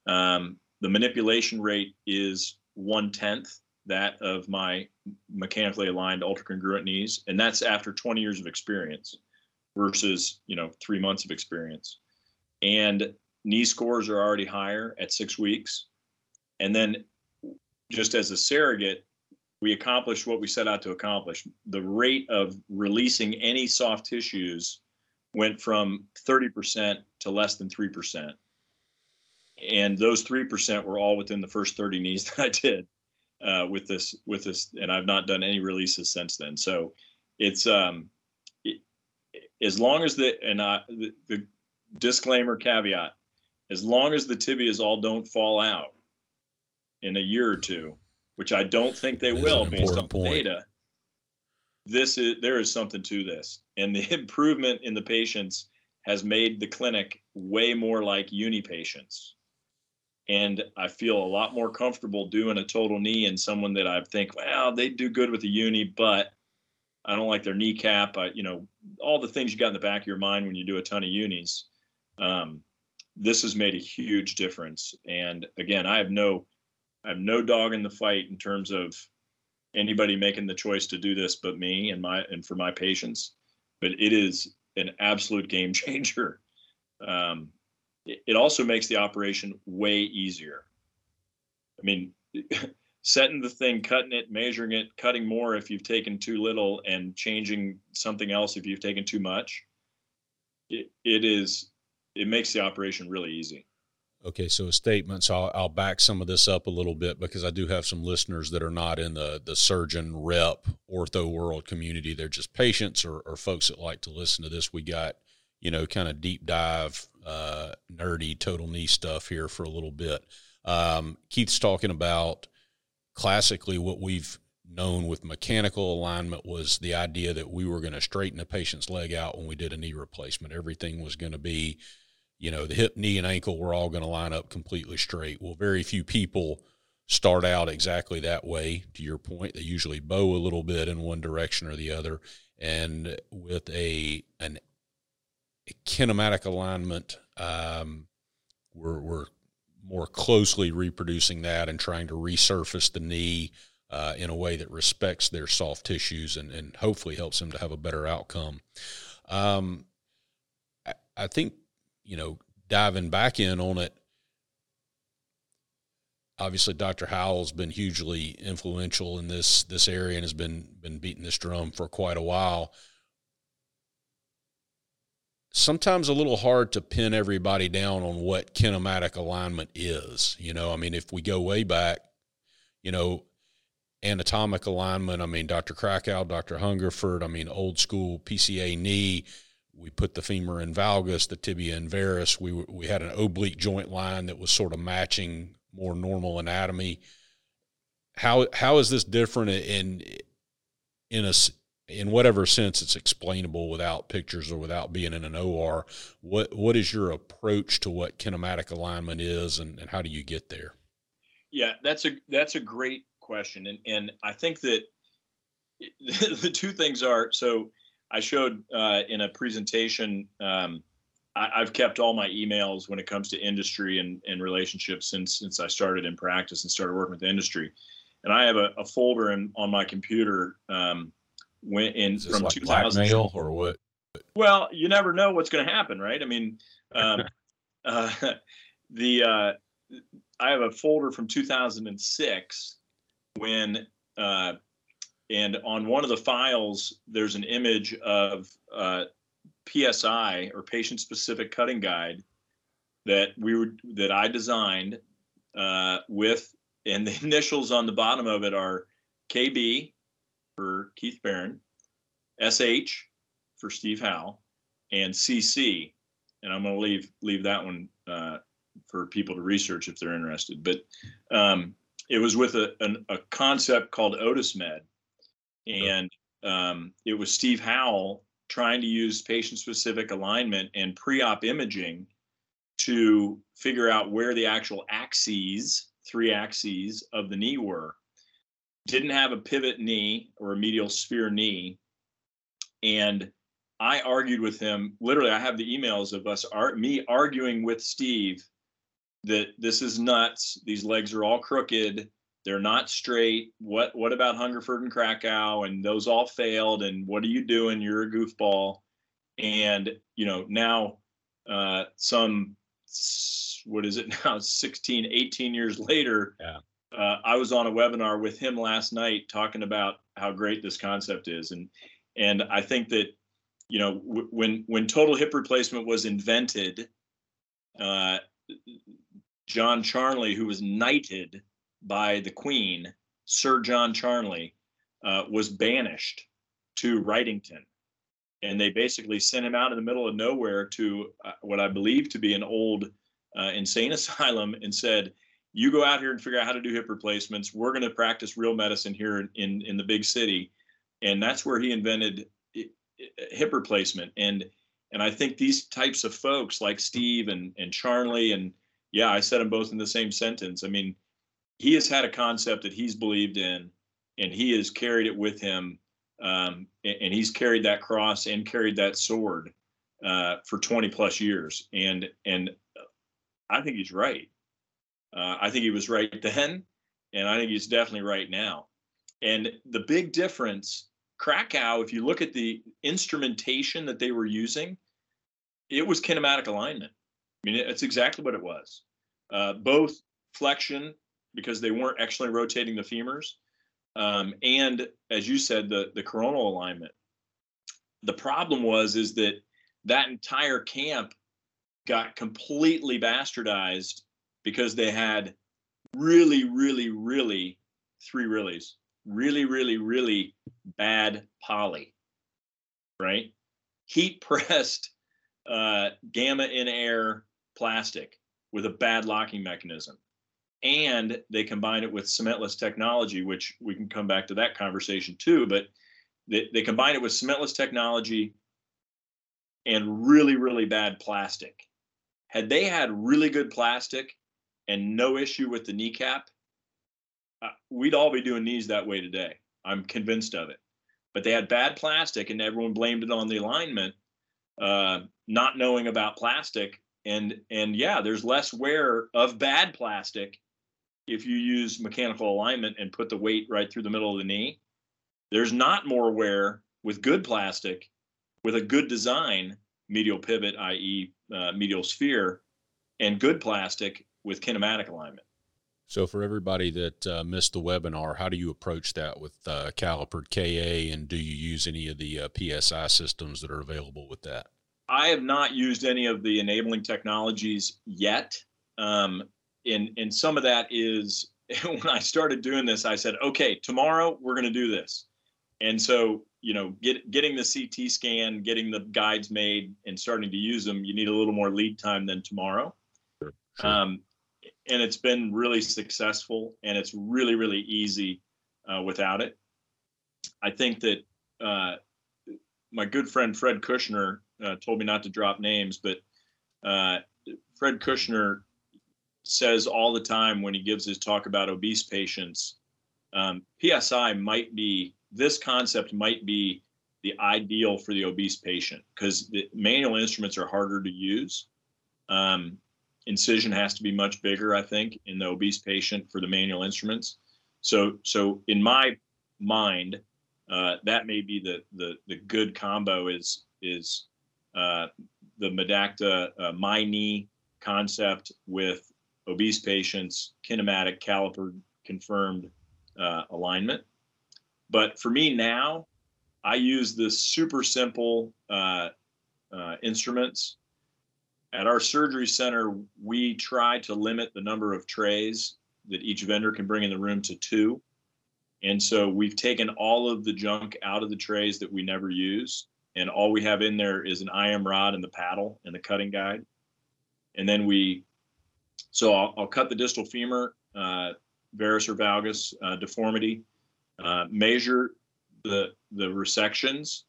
Um, the manipulation rate is one tenth that of my mechanically aligned ultracongruent knees, and that's after 20 years of experience versus you know three months of experience. And knee scores are already higher at six weeks, and then just as a surrogate, we accomplished what we set out to accomplish. The rate of releasing any soft tissues went from 30% to less than 3%. And those 3% were all within the first 30 knees that I did uh, with this, with this, and I've not done any releases since then. So it's, um, it, as long as the, and I, the, the disclaimer caveat, as long as the tibias all don't fall out in a year or two, which I don't think they will based on point. data. This is there is something to this, and the improvement in the patients has made the clinic way more like uni patients. And I feel a lot more comfortable doing a total knee in someone that I think, well, they do good with the uni, but I don't like their kneecap. I, you know, all the things you got in the back of your mind when you do a ton of unis. Um, this has made a huge difference. And again, I have no I have no dog in the fight in terms of anybody making the choice to do this but me and my and for my patients. but it is an absolute game changer. Um, it, it also makes the operation way easier. I mean, setting the thing, cutting it, measuring it, cutting more if you've taken too little, and changing something else if you've taken too much. It, it is it makes the operation really easy. Okay, so a statement. So I'll, I'll, back some of this up a little bit because I do have some listeners that are not in the the surgeon rep ortho world community. They're just patients or, or folks that like to listen to this. We got you know kind of deep dive, uh, nerdy total knee stuff here for a little bit. Um, Keith's talking about classically what we've known with mechanical alignment was the idea that we were going to straighten a patient's leg out when we did a knee replacement. Everything was going to be you know, the hip, knee, and ankle were all going to line up completely straight. Well, very few people start out exactly that way. To your point, they usually bow a little bit in one direction or the other, and with a an a kinematic alignment, um, we're we're more closely reproducing that and trying to resurface the knee uh, in a way that respects their soft tissues and, and hopefully helps them to have a better outcome. Um, I, I think you know, diving back in on it, obviously Dr. Howell's been hugely influential in this this area and has been been beating this drum for quite a while. Sometimes a little hard to pin everybody down on what kinematic alignment is. You know, I mean, if we go way back, you know, anatomic alignment, I mean, Dr. Krackow, Dr. Hungerford, I mean, old school PCA knee, we put the femur in valgus, the tibia in varus. We we had an oblique joint line that was sort of matching more normal anatomy. How how is this different in in a in whatever sense it's explainable without pictures or without being in an OR? What what is your approach to what kinematic alignment is, and, and how do you get there? Yeah, that's a that's a great question, and and I think that the two things are so I showed uh, in a presentation. Um, I, have kept all my emails when it comes to industry and, and relationships since since I started in practice and started working with the industry. And I have a, a folder in, on my computer um, when in from like 2000 or what? Well, you never know what's going to happen, right? I mean, um, uh, the uh, I have a folder from 2006 when uh, and on one of the files there's an image of uh, PSI or patient specific cutting guide that we would that I designed uh, with and the initials on the bottom of it are KB for Keith Berend, SH for Steve Howell, and CC. And I'm going to leave leave that one uh, for people to research if they're interested. But um, it was with a, an, a concept called OtisMed, and um, it was Steve Howell trying to use patient specific alignment and pre op imaging to figure out where the actual axes, three axes of the knee were. Didn't have a pivot knee or a medial sphere knee. And I argued with him. Literally, I have the emails of us, me arguing with Steve that this is nuts. These legs are all crooked. They're not straight. What what about Hungerford and Krackow? And those all failed. And what are you doing? You're a goofball. And you know now uh, some what is it now 16 18 years later yeah. uh, i was on a webinar with him last night talking about how great this concept is and and i think that you know w- when when total hip replacement was invented uh, john charnley who was knighted by the Queen, Sir John Charnley, uh, was banished to Wrightington. And they basically sent him out in the middle of nowhere to uh, what I believe to be an old uh, insane asylum and said, You go out here and figure out how to do hip replacements. We're going to practice real medicine here in, in, the big city. And that's where he invented hip replacement. And and I think these types of folks like Steve and, and Charnley, and yeah, I said them both in the same sentence. I mean, he has had a concept that he's believed in and he has carried it with him um, and, and, he's carried that cross and carried that sword uh, for 20 plus years and and i think he's right uh, i think he was right then and i think he's definitely right now and the big difference Krackow, if you look at the instrumentation that they were using, it was kinematic alignment. I mean, it's exactly what it was. Uh, both flexion, because they weren't actually rotating the femurs, um, and as you said, the the coronal alignment. The problem was is that that entire camp got completely bastardized because they had really, really, really three reallys, really, really, really bad poly, right? Heat pressed uh, gamma in air plastic with a bad locking mechanism. And they combine it with cementless technology, which we can come back to that conversation too. But they, they combine it with cementless technology and really, really bad plastic. Had they had really good plastic and no issue with the kneecap, uh, we'd all be doing knees that way today. I'm convinced of it. But they had bad plastic, and everyone blamed it on the alignment, uh, not knowing about plastic. And and yeah, there's less wear of bad plastic if you use mechanical alignment and put the weight right through the middle of the knee. There's not more wear with good plastic, with a good design, medial pivot, i.e., uh, medial sphere, and good plastic with kinematic alignment. So, for everybody that uh, missed the webinar, how do you approach that with uh, calipered KA, and do you use any of the uh, PSI systems that are available with that? I have not used any of the enabling technologies yet. Um, and, and some of that is when I started doing this, I said, okay, tomorrow we're going to do this. And so, you know, get, getting the CT scan, getting the guides made, and starting to use them, you need a little more lead time than tomorrow. Sure, sure. Um, and it's been really successful and it's really really easy uh, without it i think that uh, my good friend fred cushner uh, told me not to drop names but uh, fred cushner says all the time when he gives his talk about obese patients um, psi might be this concept might be the ideal for the obese patient because the manual instruments are harder to use um, incision has to be much bigger, I think, in the obese patient for the manual instruments. So, so in my mind, uh, that may be the, the the good combo is is uh, the Medacta uh, MyKnee concept with obese patients, kinematic caliper confirmed uh, alignment. But for me now, I use the super simple uh, uh, instruments at our surgery center, we try to limit the number of trays that each vendor can bring in the room to two. And so we've taken all of the junk out of the trays that we never use. And all we have in there is an IM rod and the paddle and the cutting guide. And then we, so I'll, I'll cut the distal femur, uh, varus or valgus uh, deformity, uh, measure the, the resections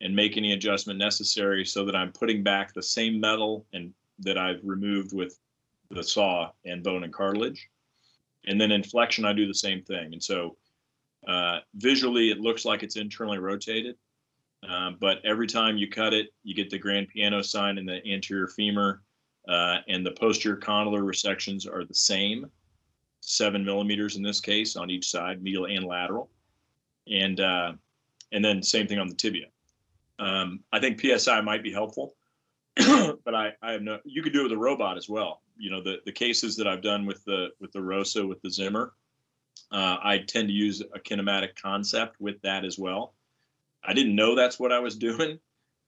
and make any adjustment necessary so that I'm putting back the same metal and that I've removed with the saw and bone and cartilage. And then in flexion, I do the same thing. And so uh, visually, it looks like it's internally rotated. Uh, but every time you cut it, you get the grand piano sign in the anterior femur, uh, and the posterior condylar resections are the same, seven millimeters in this case on each side, medial and lateral, and uh, and then same thing on the tibia. Um, I think PSI might be helpful, but I, I have no. You could do it with a robot as well. You know, the the cases that I've done with the with the Rosa with the Zimmer, uh, I tend to use a kinematic concept with that as well. I didn't know that's what I was doing,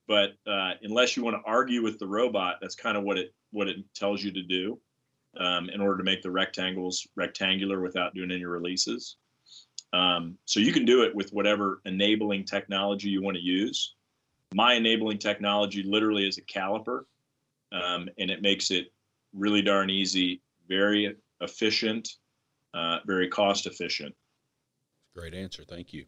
but uh, unless you want to argue with the robot, that's kind of what it what it tells you to do um, in order to make the rectangles rectangular without doing any releases. Um, so you can do it with whatever enabling technology you want to use my enabling technology literally is a caliper, um, and it makes it really darn easy, very efficient, uh, very cost efficient. Great answer. Thank you.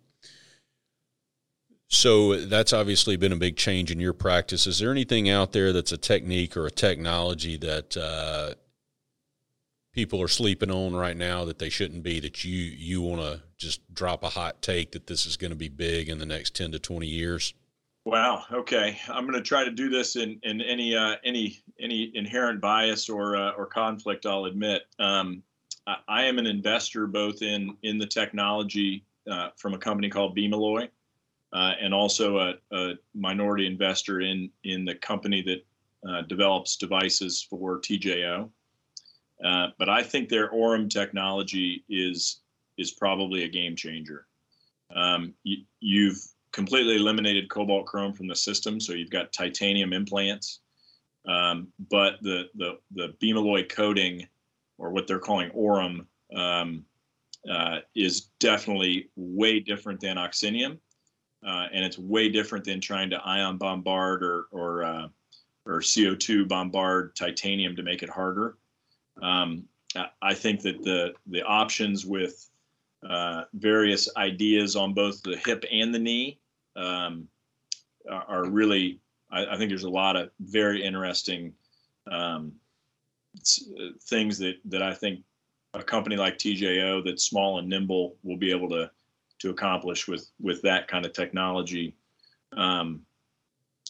So that's obviously been a big change in your practice. Is there anything out there that's a technique or a technology that uh, people are sleeping on right now that they shouldn't be? That you you want to just drop a hot take that this is going to be big in the next ten to twenty years? Wow. Okay. I'm going to try to do this in in any uh, any any inherent bias or uh, or conflict. I'll admit. Um, I, I, am an investor both in in the technology uh, from a company called Beamalloy, uh, and also a, a, minority investor in in the company that uh, develops devices for TJO. Uh, but I think their Aurum technology is is probably a game changer. Um, you, you've completely eliminated cobalt chrome from the system, so you've got titanium implants. Um, but the the the Beamalloy coating, or what they're calling Aurum, um, uh, is definitely way different than oxinium, uh, and it's way different than trying to ion bombard or or uh, or CO2 bombard titanium to make it harder. Um, I think that the the options with uh, various ideas on both the hip and the knee um, are, really. I, I, think there's a lot of very interesting um, things that that I think a company like TJO that's small and nimble will be able to to accomplish with with that kind of technology. Um,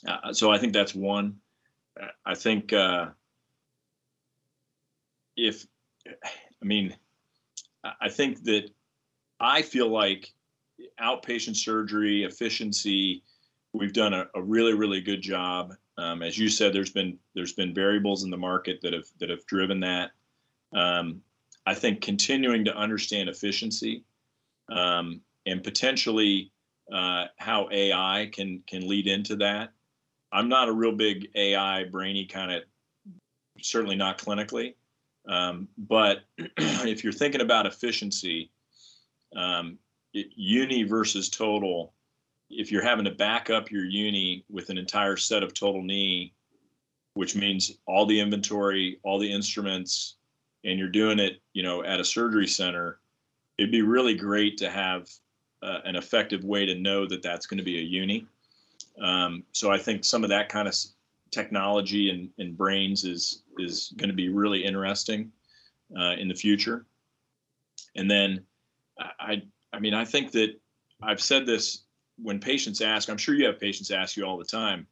uh, so I think that's one. I think uh, if I mean, I think that I feel like outpatient surgery efficiency, we've done a, a really really good job. Um, as you said, there's been there's been variables in the market that have that have driven that. Um, I think continuing to understand efficiency um, and potentially uh, how AI can can lead into that. I'm not a real big AI brainy kind of, certainly not clinically. Um, but if you're thinking about efficiency, um, it, uni versus total, if you're having to back up your uni with an entire set of total knee, which means all the inventory, all the instruments, and you're doing it, you know, at a surgery center, it'd be really great to have uh, an effective way to know that that's going to be a uni. Um, so I think some of that kind of technology and, and brains is is going to be really interesting uh, in the future. And then I I mean I think that I've said this when patients ask. I'm sure you have patients ask you all the time.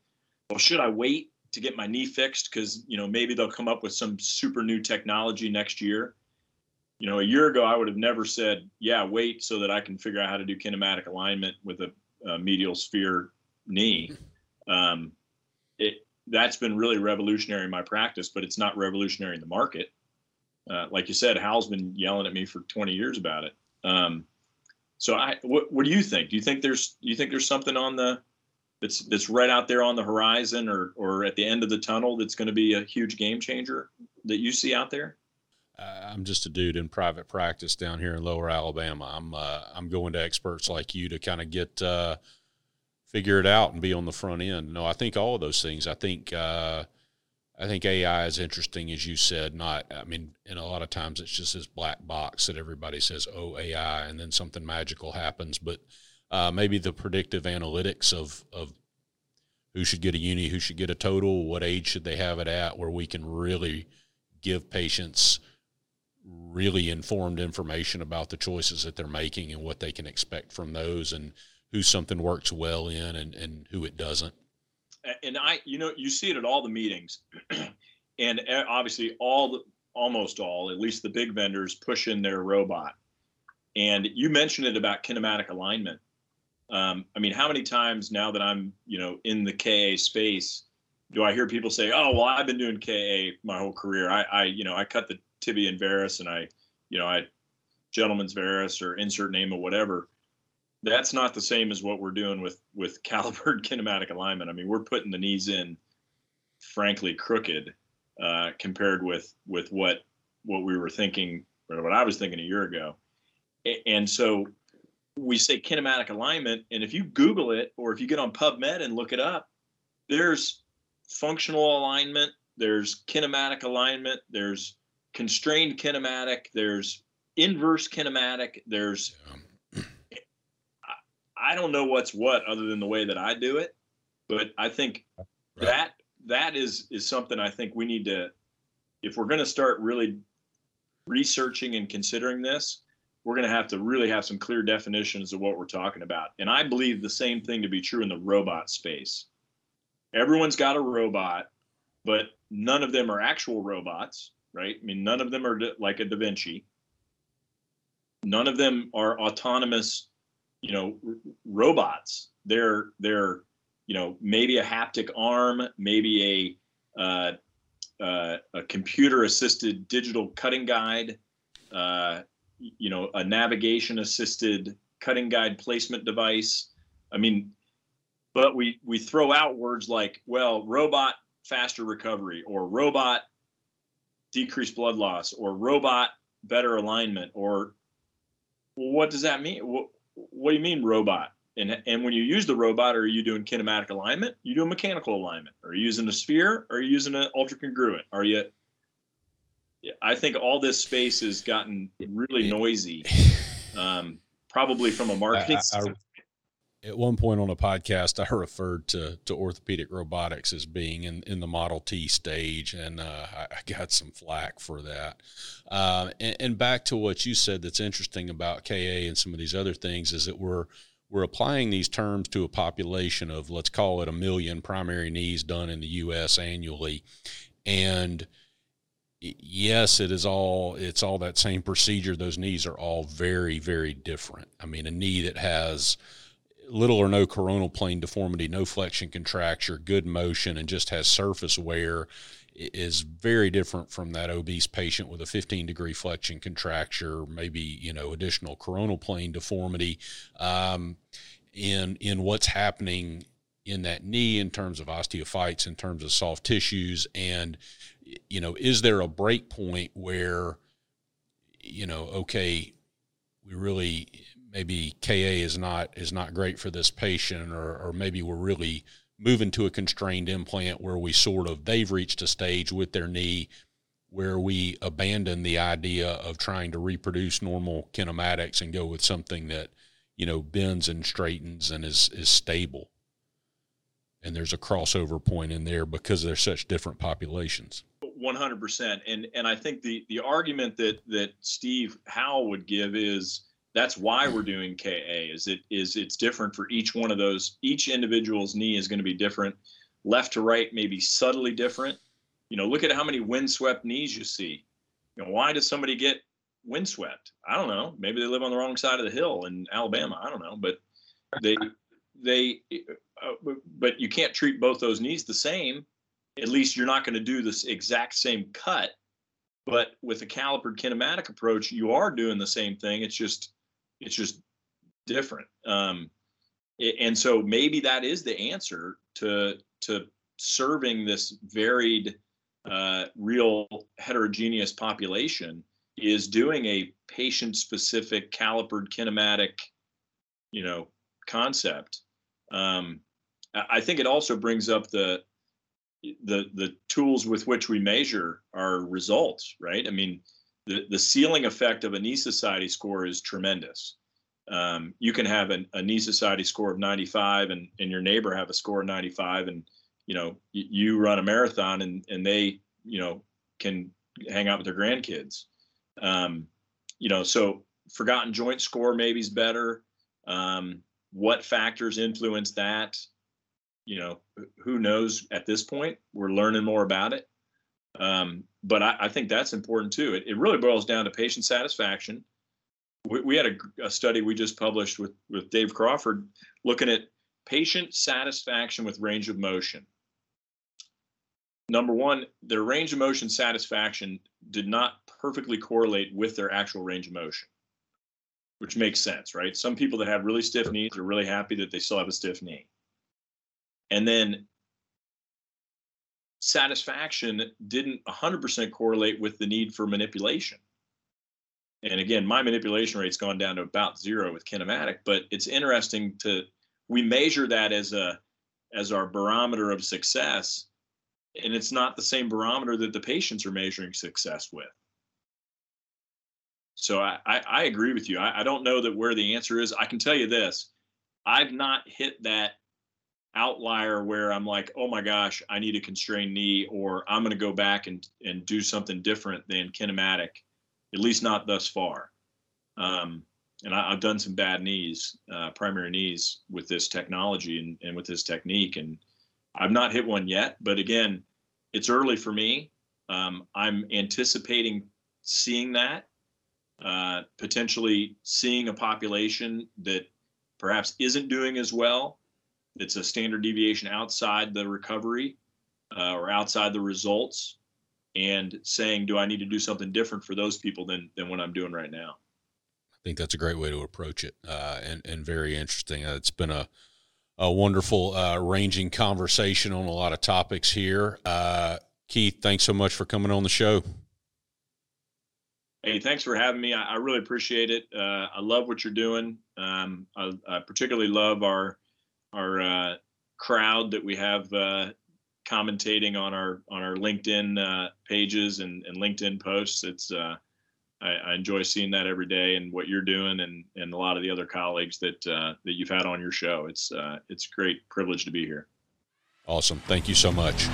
Well, should I wait to get my knee fixed because you know maybe they'll come up with some super new technology next year? You know, a year ago I would have never said, "Yeah, wait," so that I can figure out how to do kinematic alignment with a, a medial sphere knee. Um, it that's been really revolutionary in my practice, but it's not revolutionary in the market. Uh, like you said, Howell's been yelling at me for 20 years about it. Um, so I, what, what do you think? Do you think there's, do you think there's something on the, that's, that's right out there on the horizon or, or at the end of the tunnel that's going to be a huge game changer that you see out there? I'm just a dude in private practice down here in Lower Alabama. I'm uh, I'm going to experts like you to kind of get uh, figure it out and be on the front end. No, I think all of those things. I think uh, I think AI is interesting, as you said. Not, I mean, and a lot of times it's just this black box that everybody says, "Oh, AI," and then something magical happens. But uh, maybe the predictive analytics of of who should get a uni, who should get a total, what age should they have it at, where we can really give patients really informed information about the choices that they're making and what they can expect from those and who something works well in and, and who it doesn't. And I, you know, you see it at all the meetings, and obviously all the, almost all, at least the big vendors, push in their robot. And you mentioned it about kinematic alignment. Um, I mean, how many times now that I'm, you know, in the KA space, do I hear people say, "Oh, well, I've been doing KA my whole career. I, I you know, I cut the tibia and varus, and I, you know, I gentleman's varus or insert name or whatever." that's not the same as what we're doing with with calipered kinematic alignment. I mean, we're putting the knees in, frankly, crooked uh, compared with with what what we were thinking or what I was thinking a year ago. And so we say kinematic alignment, and if you Google it or if you get on PubMed and look it up, there's functional alignment, there's kinematic alignment, there's constrained kinematic, there's inverse kinematic, there's I don't know what's what other than the way that I do it, but I think right. that that is is something I think we need to if we're going to start really researching and considering this, we're going to have to really have some clear definitions of what we're talking about. And I believe the same thing to be true in the robot space. Everyone's got a robot, but none of them are actual robots, right? I mean, none of them are like a Da Vinci. None of them are autonomous you know, robots. They're they're you know maybe a haptic arm, maybe a uh, uh, a computer assisted digital cutting guide, uh, you know, a navigation assisted cutting guide placement device. I mean, but we we throw out words like well robot faster recovery or robot decreased blood loss or robot better alignment or what does that mean? What, what do you mean robot? And and when you use the robot are you doing kinematic alignment? You doing mechanical alignment. Are you using a sphere? Are you using an ultra congruent are you i think all this space has gotten really noisy um, probably from a marketing I, I, at one point on a podcast, I referred to, to orthopedic robotics as being in, in the Model T stage, and uh, I, got some flack for that. Uh, and, and, back to what you said, that's interesting about KA and some of these other things is that we're we're applying these terms to a population of let's call it a million primary knees done in the U.S. annually, and yes, it is all it's all that same procedure. Those knees are all very very different. I mean, a knee that has little or no coronal plane deformity, no flexion contracture, good motion, and just has surface wear is very different from that obese patient with a 15 degree flexion contracture, maybe you know additional coronal plane deformity. Um, in in what's happening in that knee in terms of osteophytes, in terms of soft tissues, and you know, is there a break point where you know, okay, we really maybe KA is not is not great for this patient, or or maybe we're really moving to a constrained implant where we sort of they've reached a stage with their knee where we abandon the idea of trying to reproduce normal kinematics and go with something that you know bends and straightens and is is stable. And there's a crossover point in there because they're such different populations. 100% and and i think the the argument that that steve howell would give is that's why we're doing KA is it is it's different for each one of those each individual's knee is going to be different. Left to right may be subtly different. You know look at how many windswept knees you see. You know why does somebody get windswept? I don't know. Maybe they live on the wrong side of the hill in alabama. I don't know. But they they uh, but you can't treat both those knees the same. At least you're not going to do this exact same cut. But with a calipered kinematic approach you are doing the same thing. It's just it's just different. Um, and so maybe that is the answer to to serving this varied, uh, real heterogeneous population is doing a patient-specific calipered kinematic, you know, concept. Um, I think it also brings up the the the tools with which we measure our results, right? I mean, the, the ceiling effect of a knee society score is tremendous. Um, you can have an, a knee society score of 95 and, and your neighbor have a score of 95 and you know y- you run a marathon and, and they you know can hang out with their grandkids. Um, you know so forgotten joint score maybe is better. Um, what factors influence that? You know who knows at this point? We're learning more about it um, but I, I, think that's important too. It, it, really boils down to patient satisfaction. We, we had a, a, study we just published with, with Dave Crawford looking at patient satisfaction with range of motion. Number one, their range of motion satisfaction did not perfectly correlate with their actual range of motion, which makes sense, right? Some people that have really stiff knees are really happy that they still have a stiff knee. And then satisfaction didn't 100% correlate with the need for manipulation. And again, my manipulation rate's gone down to about zero with kinematic, but it's interesting to we measure that as a as our barometer of success, and it's not the same barometer that the patients are measuring success with. So I, I, I agree with you. I, I don't know that where the answer is. I can tell you this: I've not hit that outlier where I'm like, oh my gosh, I need a constrained knee, or I'm going to go back and and do something different than kinematic, at least not thus far. Um, and I, have done some bad knees, uh, primary knees with this technology and, and with this technique, and I've not hit one yet. But again, it's early for me. Um, I'm anticipating seeing that, uh, potentially seeing a population that perhaps isn't doing as well. It's a standard deviation outside the recovery uh, or outside the results, and saying, "Do I need to do something different for those people than than what I'm doing right now?" I think that's a great way to approach it, uh, and and very interesting. Uh, it's been a a wonderful uh, ranging conversation on a lot of topics here. Uh, Keith, thanks so much for coming on the show. Hey, thanks for having me. I, I really appreciate it. Uh, I love what you're doing. Um, I, I, particularly love our our uh, crowd that we have uh, commentating on our on our LinkedIn uh, pages and, and LinkedIn posts. It's uh, I, I, enjoy seeing that every day and what you're doing and and a lot of the other colleagues that uh, that you've had on your show. It's it's a great privilege to be here. Awesome. Thank you so much.